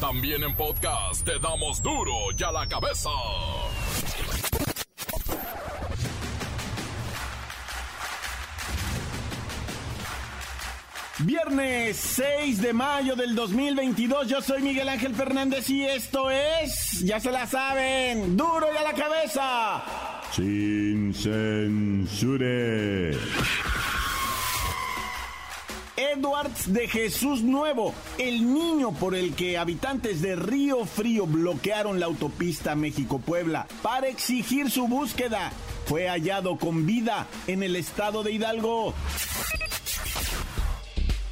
También en podcast te damos duro y a la cabeza. Viernes 6 de mayo del 2022, yo soy Miguel Ángel Fernández y esto es, ya se la saben, duro y a la cabeza. Sin censure. Edwards de Jesús Nuevo, el niño por el que habitantes de Río Frío bloquearon la autopista México-Puebla para exigir su búsqueda, fue hallado con vida en el estado de Hidalgo.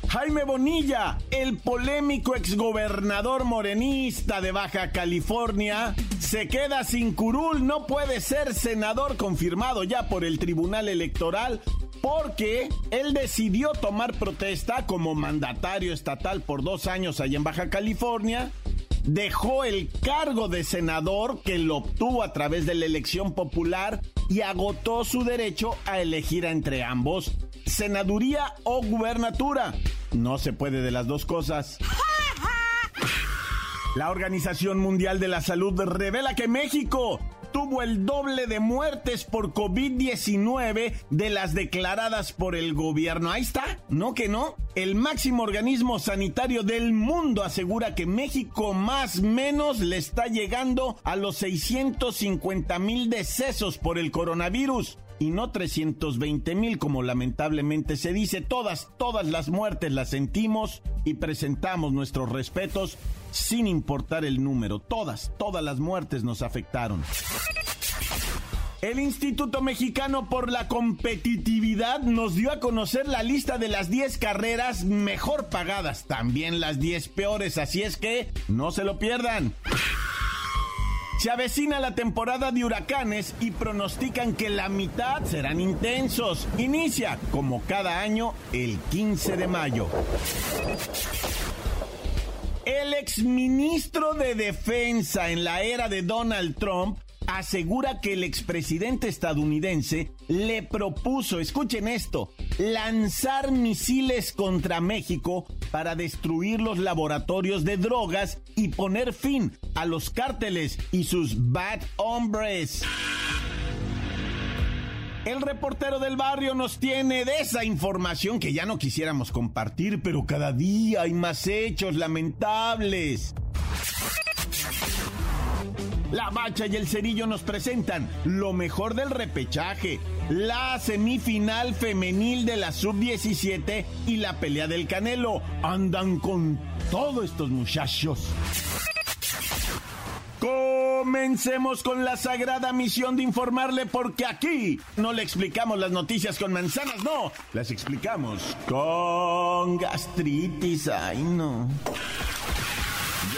Jaime Bonilla, el polémico exgobernador morenista de Baja California, se queda sin curul, no puede ser senador confirmado ya por el Tribunal Electoral porque él decidió tomar protesta como mandatario estatal por dos años allá en Baja California dejó el cargo de senador que lo obtuvo a través de la elección popular y agotó su derecho a elegir entre ambos, senaduría o gubernatura. No se puede de las dos cosas. La Organización Mundial de la Salud revela que México tuvo el doble de muertes por COVID-19 de las declaradas por el gobierno. Ahí está, ¿no que no? El máximo organismo sanitario del mundo asegura que México más menos le está llegando a los 650 mil decesos por el coronavirus y no 320 mil como lamentablemente se dice. Todas, todas las muertes las sentimos y presentamos nuestros respetos sin importar el número. Todas, todas las muertes nos afectaron. El Instituto Mexicano por la Competitividad nos dio a conocer la lista de las 10 carreras mejor pagadas, también las 10 peores, así es que no se lo pierdan. Se avecina la temporada de huracanes y pronostican que la mitad serán intensos. Inicia, como cada año, el 15 de mayo. El exministro de Defensa en la era de Donald Trump asegura que el expresidente estadounidense le propuso, escuchen esto, lanzar misiles contra México para destruir los laboratorios de drogas y poner fin a los cárteles y sus bad hombres. El reportero del barrio nos tiene de esa información que ya no quisiéramos compartir, pero cada día hay más hechos lamentables. La Bacha y el Cerillo nos presentan lo mejor del repechaje, la semifinal femenil de la sub-17 y la pelea del Canelo. Andan con todos estos muchachos. Comencemos con la sagrada misión de informarle porque aquí no le explicamos las noticias con manzanas, no, las explicamos con gastritis, ay no.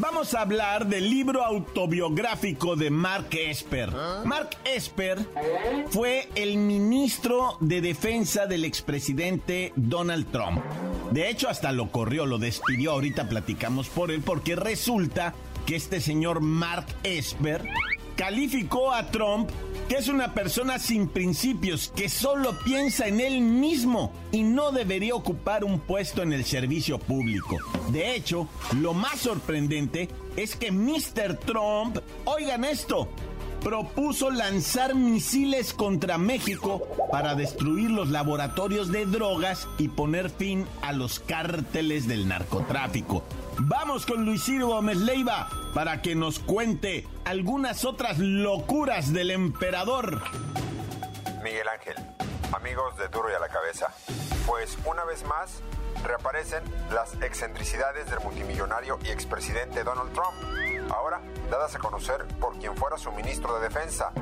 Vamos a hablar del libro autobiográfico de Mark Esper. Mark Esper fue el ministro de defensa del expresidente Donald Trump. De hecho, hasta lo corrió, lo despidió. Ahorita platicamos por él, porque resulta que este señor Mark Esper calificó a Trump que es una persona sin principios, que solo piensa en él mismo y no debería ocupar un puesto en el servicio público. De hecho, lo más sorprendente es que Mr. Trump, oigan esto, propuso lanzar misiles contra México para destruir los laboratorios de drogas y poner fin a los cárteles del narcotráfico. Vamos con Luis Gómez Leiva para que nos cuente algunas otras locuras del emperador. Miguel Ángel, amigos de Duro y a la Cabeza. Pues una vez más reaparecen las excentricidades del multimillonario y expresidente Donald Trump, ahora dadas a conocer por quien fuera su ministro de Defensa,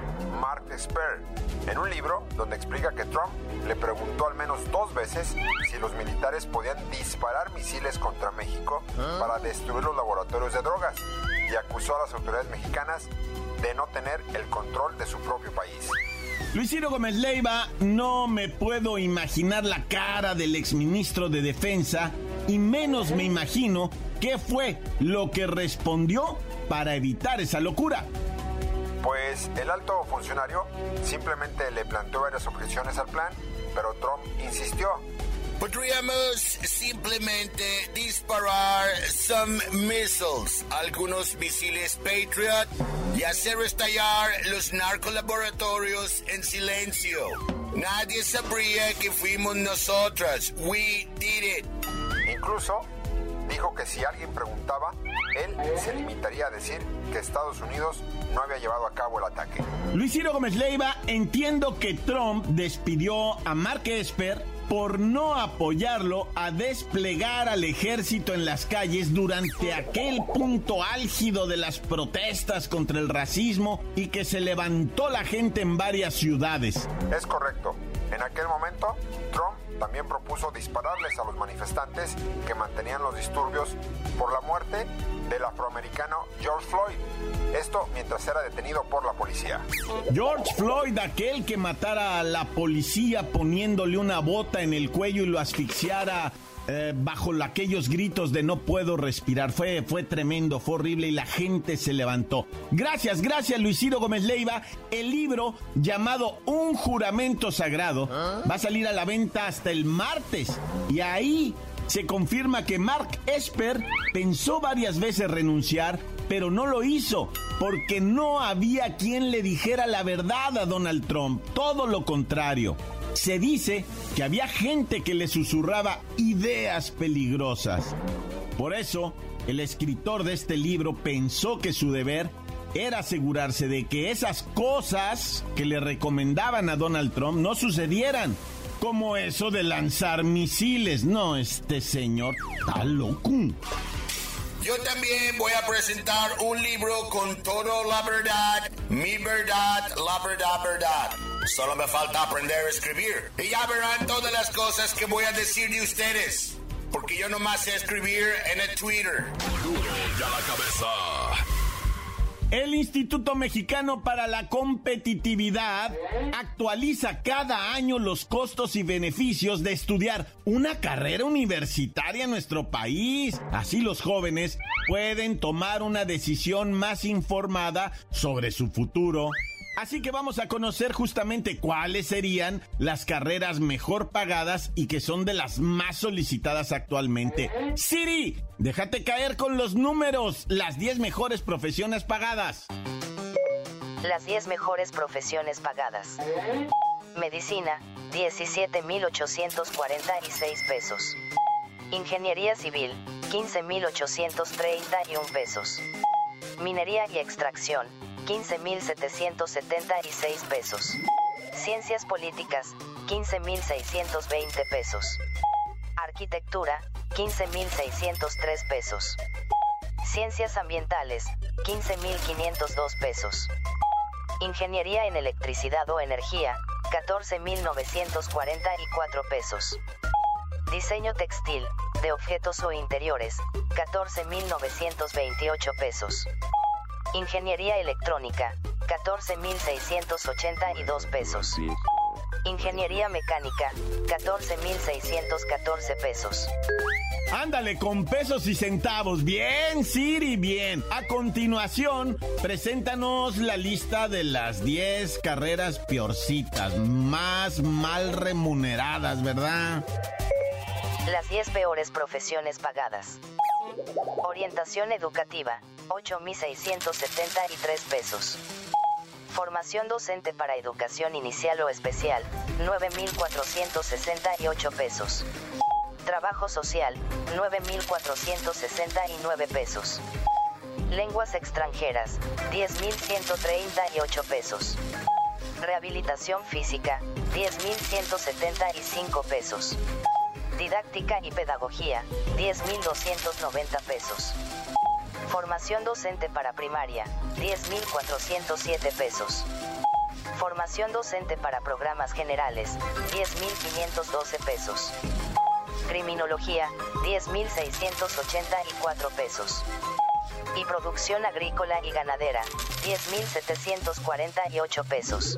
Mark Esper, en un libro donde explica que Trump le preguntó al menos dos veces si los militares podían disparar misiles contra México para destruir los laboratorios de drogas y acusó a las autoridades mexicanas de no tener el control de su propio país. Luis Ciro Gómez Leiva, no me puedo imaginar la cara del exministro de Defensa y menos me imagino qué fue lo que respondió para evitar esa locura. Pues el alto funcionario simplemente le planteó varias objeciones al plan, pero Trump insistió Podríamos simplemente disparar some missiles, algunos misiles Patriot, y hacer estallar los narcolaboratorios en silencio. Nadie sabría que fuimos nosotras. We did it. Incluso dijo que si alguien preguntaba, él se limitaría a decir que Estados Unidos no había llevado a cabo el ataque. Luis Ciro Gómez Leiva, entiendo que Trump despidió a Mark Esper por no apoyarlo a desplegar al ejército en las calles durante aquel punto álgido de las protestas contra el racismo y que se levantó la gente en varias ciudades. Es correcto. En aquel momento, Trump también propuso dispararles a los manifestantes que mantenían los disturbios por la muerte del afroamericano George Floyd. Esto mientras era detenido por la policía. George Floyd, aquel que matara a la policía poniéndole una bota en el cuello y lo asfixiara eh, bajo aquellos gritos de no puedo respirar. Fue, fue tremendo, fue horrible y la gente se levantó. Gracias, gracias Luisiro Gómez Leiva. El libro llamado Un juramento sagrado va a salir a la venta hasta el martes. Y ahí se confirma que Mark Esper pensó varias veces renunciar, pero no lo hizo, porque no había quien le dijera la verdad a Donald Trump, todo lo contrario. Se dice que había gente que le susurraba ideas peligrosas. Por eso, el escritor de este libro pensó que su deber era asegurarse de que esas cosas que le recomendaban a Donald Trump no sucedieran. Como eso de lanzar misiles. No, este señor está loco. Yo también voy a presentar un libro con toda la verdad, mi verdad, la verdad, verdad. Solo me falta aprender a escribir. Y ya verán todas las cosas que voy a decir de ustedes. Porque yo nomás sé escribir en el Twitter. Duro ya la cabeza. El Instituto Mexicano para la Competitividad actualiza cada año los costos y beneficios de estudiar una carrera universitaria en nuestro país. Así los jóvenes pueden tomar una decisión más informada sobre su futuro. Así que vamos a conocer justamente cuáles serían las carreras mejor pagadas y que son de las más solicitadas actualmente. Siri, déjate caer con los números, las 10 mejores profesiones pagadas. Las 10 mejores profesiones pagadas. Medicina, 17.846 pesos. Ingeniería civil, 15.831 pesos. Minería y extracción, 15.776 pesos. Ciencias políticas, 15.620 pesos. Arquitectura, 15.603 pesos. Ciencias ambientales, 15.502 pesos. Ingeniería en electricidad o energía, 14.944 pesos. Diseño textil, de objetos o interiores, 14.928 pesos. Ingeniería electrónica, 14.682 pesos. Ingeniería mecánica, 14.614 pesos. Ándale, con pesos y centavos. Bien, Siri, bien. A continuación, preséntanos la lista de las 10 carreras peorcitas, más mal remuneradas, ¿verdad? Las 10 peores profesiones pagadas. Orientación educativa, 8.673 pesos. Formación docente para educación inicial o especial, 9.468 pesos. Trabajo social, 9.469 pesos. Lenguas extranjeras, 10.138 pesos. Rehabilitación física, 10.175 pesos. Didáctica y pedagogía, 10.290 pesos. Formación docente para primaria, 10.407 pesos. Formación docente para programas generales, 10.512 pesos. Criminología, 10.684 pesos. Y producción agrícola y ganadera, 10.748 pesos.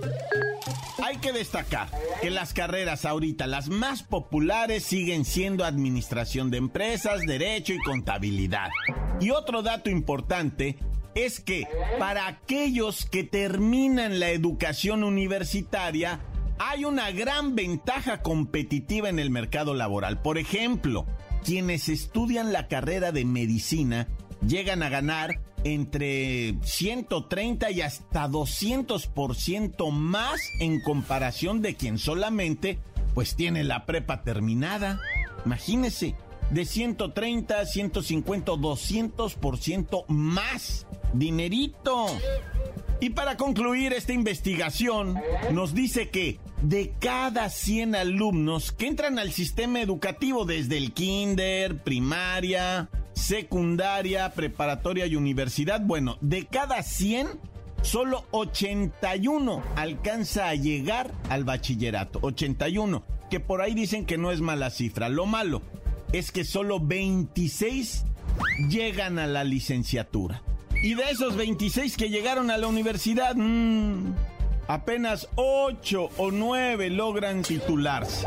Hay que destacar que las carreras ahorita, las más populares, siguen siendo administración de empresas, derecho y contabilidad. Y otro dato importante es que para aquellos que terminan la educación universitaria, hay una gran ventaja competitiva en el mercado laboral. Por ejemplo, quienes estudian la carrera de medicina llegan a ganar entre 130 y hasta 200% más en comparación de quien solamente pues tiene la prepa terminada. Imagínese, de 130, 150, 200% más. Dinerito. Y para concluir esta investigación, nos dice que de cada 100 alumnos que entran al sistema educativo desde el kinder, primaria, secundaria, preparatoria y universidad, bueno, de cada 100, solo 81 alcanza a llegar al bachillerato. 81, que por ahí dicen que no es mala cifra. Lo malo es que solo 26 llegan a la licenciatura. Y de esos 26 que llegaron a la universidad, mmm, apenas 8 o 9 logran titularse.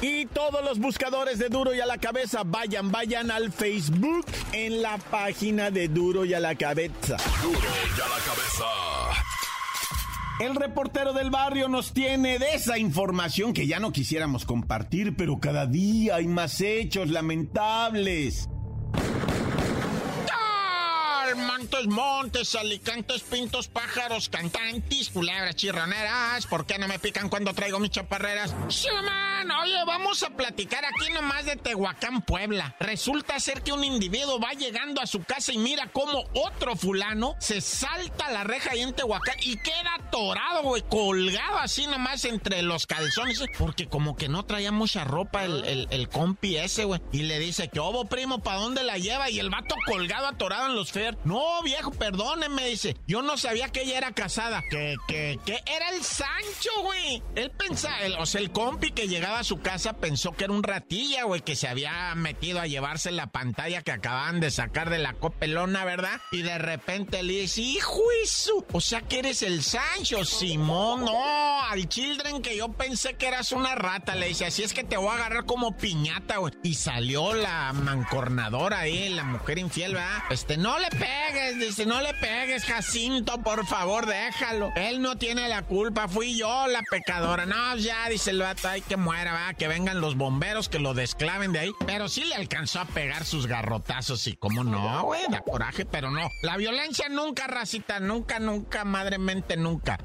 Y todos los buscadores de Duro y a la Cabeza, vayan, vayan al Facebook en la página de Duro y a la Cabeza. Duro y a la cabeza. El reportero del barrio nos tiene de esa información que ya no quisiéramos compartir, pero cada día hay más hechos lamentables. Montes, montes, alicantes, pintos, pájaros, cantantes, culebras, chirroneras. ¿Por qué no me pican cuando traigo mis chaparreras? Sí, man. Oye, vamos a platicar aquí nomás de Tehuacán, Puebla. Resulta ser que un individuo va llegando a su casa y mira cómo otro fulano se salta la reja ahí en Tehuacán y queda atorado, güey, colgado así nomás entre los calzones. Porque como que no traía mucha ropa el, el, el compi ese, güey. Y le dice, ¿qué obo, primo? ¿Para dónde la lleva? Y el vato colgado, atorado en los fer. No, viejo, perdóneme, dice. Yo no sabía que ella era casada. Que, que, que era el Sancho, güey. Él pensaba, el, o sea, el compi que llegaba a su casa pensó que era un ratilla, güey, que se había metido a llevarse la pantalla que acababan de sacar de la copelona, ¿verdad? Y de repente le dice, hijo eso. O sea que eres el Sancho, Simón. No, al Children que yo pensé que eras una rata. Le dice, así es que te voy a agarrar como piñata, güey. Y salió la mancornadora ahí, la mujer infiel, ¿verdad? Este, no le pegues, dice, no le pegues, Jacinto, por favor, déjalo. Él no tiene la culpa, fui yo la pecadora. No, ya, dice el vato, ay, que muera, va, que vengan los bomberos, que lo desclaven de ahí. Pero sí le alcanzó a pegar sus garrotazos y cómo no, güey, da coraje, pero no. La violencia nunca, racita, nunca, nunca, madremente, nunca.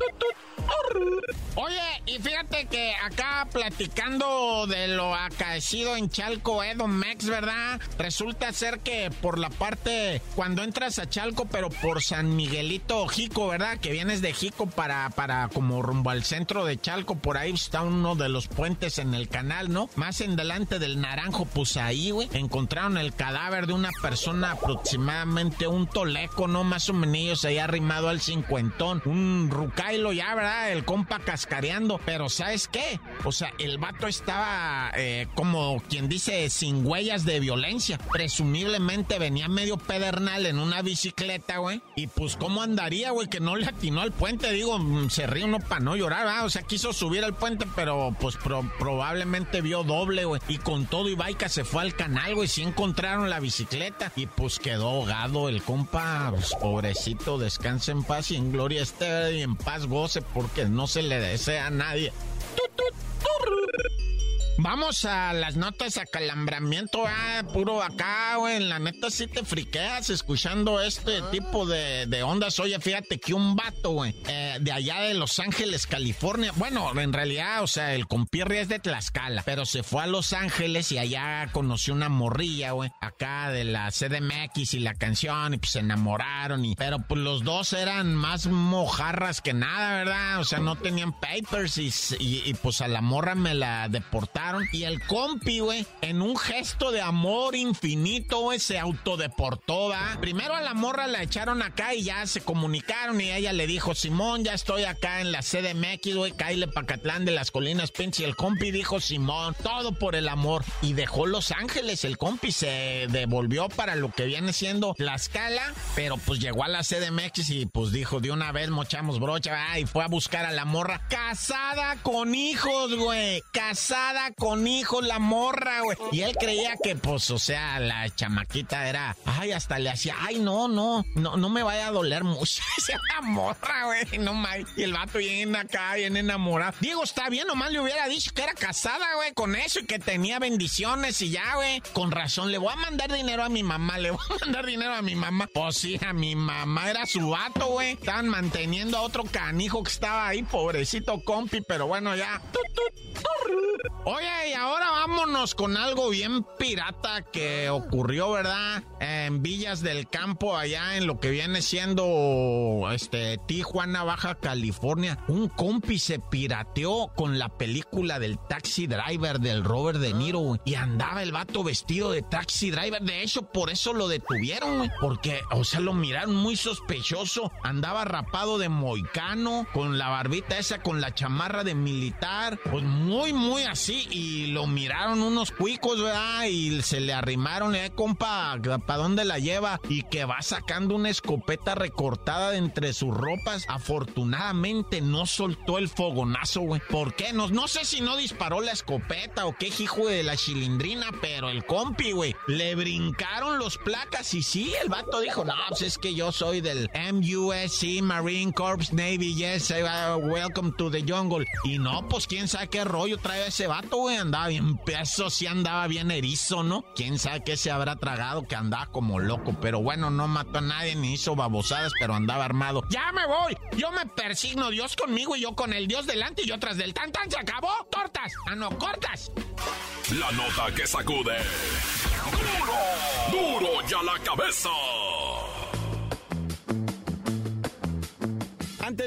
Oye, y fíjate que acá platicando de lo acaecido en Chalco, Edomex, ¿verdad? Resulta ser que por la parte, cuando entras a Chalco, pero por San Miguelito Jico, ¿verdad? Que vienes de Jico para, para como rumbo al centro de Chalco, por ahí está uno de los puentes en el canal, ¿no? Más en delante del Naranjo, pues ahí, güey, encontraron el cadáver de una persona aproximadamente un toleco, ¿no? Más o menos ahí arrimado al cincuentón, un rucailo ya, ¿verdad? El compa cascareando, pero ¿sabes qué? O sea, el vato estaba eh, como quien dice sin huellas de violencia. Presumiblemente venía medio pedernal en una bicicleta, güey. Y pues, ¿cómo andaría, güey? Que no le atinó al puente. Digo, mm, se ríe uno para no llorar, ¿verdad? O sea, quiso subir al puente, pero pues pro- probablemente vio doble, güey. Y con todo y baica se fue al canal, güey. Sí encontraron la bicicleta. Y pues quedó ahogado el compa. Pues, pobrecito, descanse en paz y en gloria esté y en paz goce porque no se le desea a nadie. Vamos a las notas acalambramiento, ah, puro acá, güey. La neta sí te friqueas escuchando este tipo de, de ondas. Oye, fíjate que un vato, güey, eh, de allá de Los Ángeles, California. Bueno, en realidad, o sea, el compirri es de Tlaxcala, pero se fue a Los Ángeles y allá conoció una morrilla, güey, acá de la CDMX y la canción, y pues se enamoraron. Y, pero pues los dos eran más mojarras que nada, ¿verdad? O sea, no tenían papers y, y pues a la morra me la deportaron. Y el compi, güey, en un gesto de amor infinito, güey, se autodeportó, ¿va? Primero a la morra la echaron acá y ya se comunicaron y ella le dijo, Simón, ya estoy acá en la CDMX, güey, Caile Pacatlán de las Colinas Pinche. Y el compi dijo, Simón, todo por el amor. Y dejó Los Ángeles, el compi se devolvió para lo que viene siendo la escala, pero pues llegó a la CDMX y pues dijo, de una vez mochamos brocha, y fue a buscar a la morra casada con hijos, güey, casada con hijos la morra, güey. Y él creía que pues, o sea, la chamaquita era, ay, hasta le hacía, ay, no, no, no, no me vaya a doler mucho. Esa la morra, güey, no mames. Y el vato viene acá, bien enamorado. Diego, está bien, nomás le hubiera dicho que era casada, güey, con eso y que tenía bendiciones y ya, güey. Con razón, le voy a mandar dinero a mi mamá, le voy a mandar dinero a mi mamá. Pues sí, a mi mamá era su vato, güey. Estaban manteniendo a otro canijo que estaba ahí, pobrecito compi, pero bueno, ya. Y ahora vámonos con algo bien pirata que ocurrió, ¿verdad? En Villas del Campo, allá en lo que viene siendo este Tijuana, Baja California. Un compi se pirateó con la película del Taxi Driver del Robert De Niro, Y andaba el vato vestido de Taxi Driver. De hecho, por eso lo detuvieron, güey. Porque, o sea, lo miraron muy sospechoso. Andaba rapado de moicano, con la barbita esa, con la chamarra de militar. Pues muy, muy así. Y lo miraron unos cuicos, ¿verdad? Y se le arrimaron, eh, compa, ¿para dónde la lleva? Y que va sacando una escopeta recortada de entre sus ropas. Afortunadamente no soltó el fogonazo, güey. ¿Por qué? No, no sé si no disparó la escopeta o qué hijo de la chilindrina, pero el compi, güey, le brincaron los placas y sí, el vato dijo, no, pues es que yo soy del MUSC Marine Corps Navy, yes, uh, welcome to the jungle. Y no, pues quién sabe qué rollo trae ese vato, güey, andaba bien peso, sí andaba bien erizo, ¿no? Quién sabe qué se habrá tragado que andaba como loco, pero bueno, no mató a nadie ni hizo babosadas, pero andaba armado. ¡Ya me voy! Yo me persigno, Dios conmigo y yo con el Dios delante y yo tras del tan tan, se acabó. ¡Tortas! ¡Ah, no, cortas! La nota que sacude. ¡Duro! ¡Duro ya la cabeza!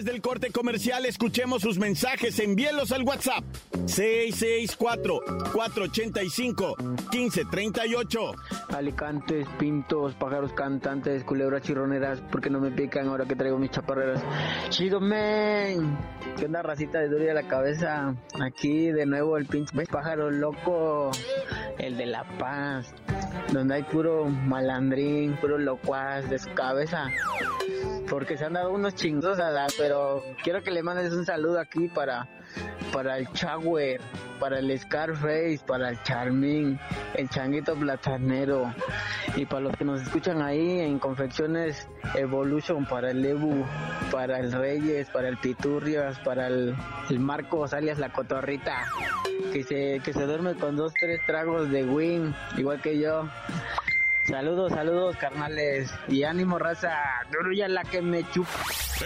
Del corte comercial, escuchemos sus mensajes. Envíelos al WhatsApp 664-485-1538. Alicantes, pintos, pájaros cantantes, culebras chirroneras, porque no me pican ahora que traigo mis chaparreras. Chido, men. ¿Qué onda, racita de duro a la cabeza? Aquí de nuevo el pinche pájaro loco, el de La Paz, donde hay puro malandrín, puro locuaz de su cabeza porque se han dado unos chingos a la, pero quiero que le mandes un saludo aquí para para el Chagüer, para el Scarface, para el Charmín, el Changuito Platanero y para los que nos escuchan ahí en Confecciones Evolution, para el Ebu, para el Reyes, para el Piturrias, para el, el Marcos alias La Cotorrita, que se, que se duerme con dos, tres tragos de win, igual que yo. Saludos, saludos, carnales. Y ánimo, raza. Duro ya la que me chupa.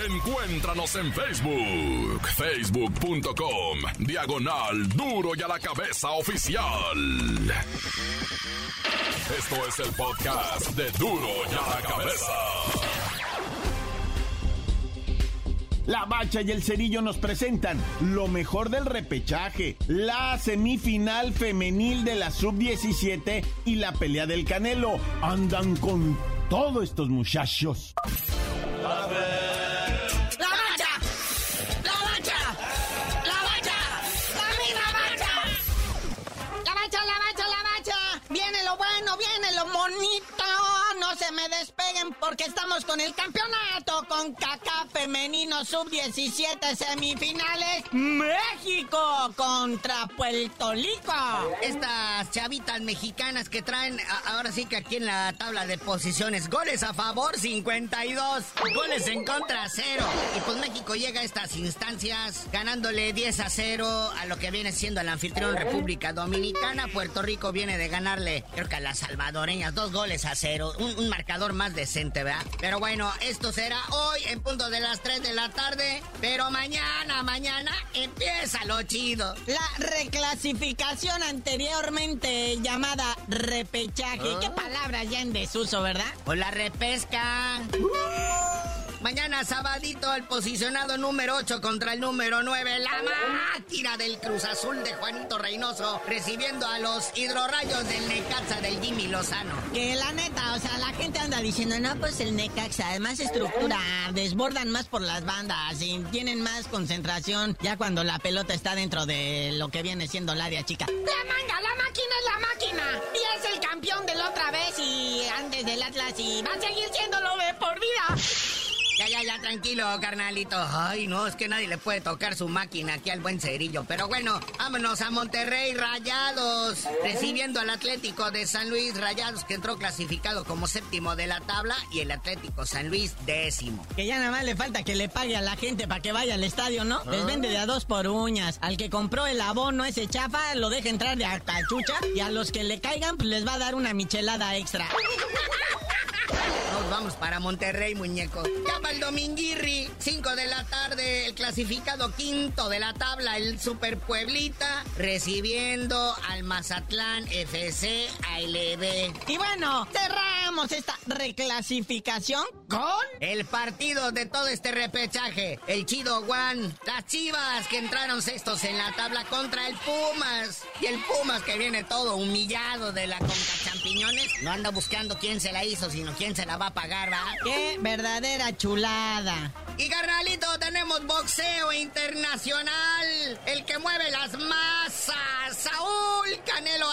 Encuéntranos en Facebook. Facebook.com. Diagonal Duro y a la cabeza oficial. Esto es el podcast de Duro y a la cabeza. La Bacha y el Cerillo nos presentan lo mejor del repechaje, la semifinal femenil de la Sub-17 y la pelea del Canelo. Andan con todos estos muchachos. ¡La Bacha! ¡La Bacha! ¡La Bacha! ¡La Bacha! ¡La Bacha, la Bacha, la Bacha! Viene lo bueno, viene lo bonito. No se me despeguen por porque estamos con el campeonato con Kaká femenino sub-17 semifinales. México contra Puerto Rico. Estas chavitas mexicanas que traen, ahora sí que aquí en la tabla de posiciones, goles a favor 52, goles en contra 0. Y pues México llega a estas instancias ganándole 10 a 0 a lo que viene siendo el anfitrión República Dominicana. Puerto Rico viene de ganarle, creo que a las salvadoreñas, dos goles a cero. Un, marcador más decente, ¿verdad? Pero bueno, esto será hoy en punto de las 3 de la tarde. Pero mañana, mañana empieza lo chido. La reclasificación anteriormente llamada repechaje. ¿Qué palabras ya en desuso, verdad? O la repesca. Mañana sabadito el posicionado número 8 contra el número 9, la máquina del Cruz Azul de Juanito Reynoso, recibiendo a los hidrorrayos del Necaxa del Jimmy Lozano. Que la neta, o sea, la gente anda diciendo, no, pues el Necaxa, además estructura, desbordan más por las bandas y tienen más concentración ya cuando la pelota está dentro de lo que viene siendo el área chica. La manga, la máquina es la máquina. Y es el campeón de la otra vez y antes del Atlas y va a seguir siéndolo de por vida. Ya, ya, tranquilo, carnalito. Ay, no, es que nadie le puede tocar su máquina aquí al buen cerillo. Pero bueno, vámonos a Monterrey Rayados. Recibiendo al Atlético de San Luis Rayados, que entró clasificado como séptimo de la tabla. Y el Atlético San Luis décimo. Que ya nada más le falta que le pague a la gente para que vaya al estadio, ¿no? Les vende de a dos por uñas. Al que compró el abono ese chafa, lo deja entrar de a. Y a los que le caigan, pues les va a dar una michelada extra. Vamos para Monterrey, muñeco. Llama el Dominguirri, 5 de la tarde, el clasificado quinto de la tabla, el Super Pueblita, recibiendo al Mazatlán FC ALB. Y bueno, esta reclasificación con el partido de todo este repechaje. El Chido One, las Chivas que entraron sextos en la tabla contra el Pumas. Y el Pumas que viene todo humillado de la Conca Champiñones. No anda buscando quién se la hizo, sino quién se la va a pagar, ¿va? ¡Qué verdadera chulada! Y carnalito, tenemos boxeo internacional. El que mueve las masas. Saúl Canelo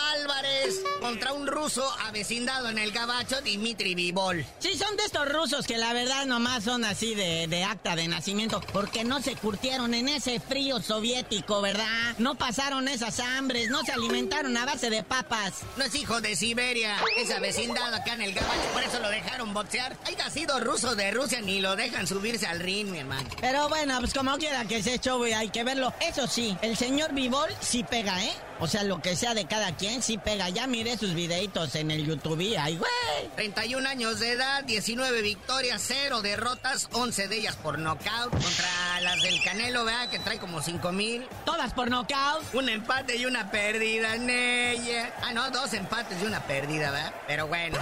ruso avecindado en el gabacho, Dimitri Vivol. Sí, son de estos rusos que la verdad nomás son así de, de acta de nacimiento, porque no se curtieron en ese frío soviético, ¿verdad? No pasaron esas hambres, no se alimentaron a base de papas. No es hijo de Siberia, es avecindado acá en el gabacho, por eso lo dejaron boxear. Haya sido ruso de Rusia, ni lo dejan subirse al ring, mi hermano. Pero bueno, pues como quiera que se show, hay que verlo. Eso sí, el señor Vivol sí pega, ¿eh? O sea, lo que sea de cada quien sí pega. Ya miré sus videitos en el YouTube y ay, güey. 31 años de edad, 19 victorias, 0 derrotas, 11 de ellas por nocaut. Contra las del Canelo, ¿verdad? Que trae como 5 mil. Todas por nocaut. Un empate y una pérdida en ella. Ah, no, dos empates y una pérdida, ¿verdad? Pero bueno.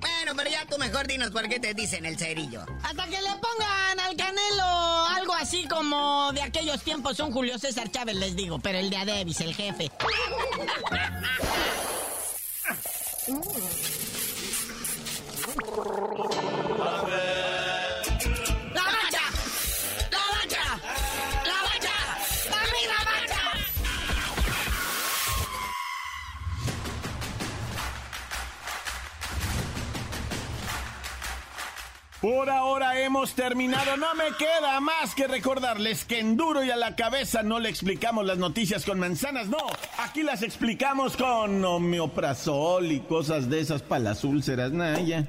Bueno, pero ya tú mejor dinos por qué te dicen el cerillo. Hasta que le pongan al Canelo algo así como de aquellos tiempos un Julio César Chávez, les digo, pero el de Adebis, el jefe. Por ahora hemos terminado. No me queda más que recordarles que en duro y a la cabeza no le explicamos las noticias con manzanas, no. Aquí las explicamos con homeoprazol y cosas de esas para las úlceras, Naya.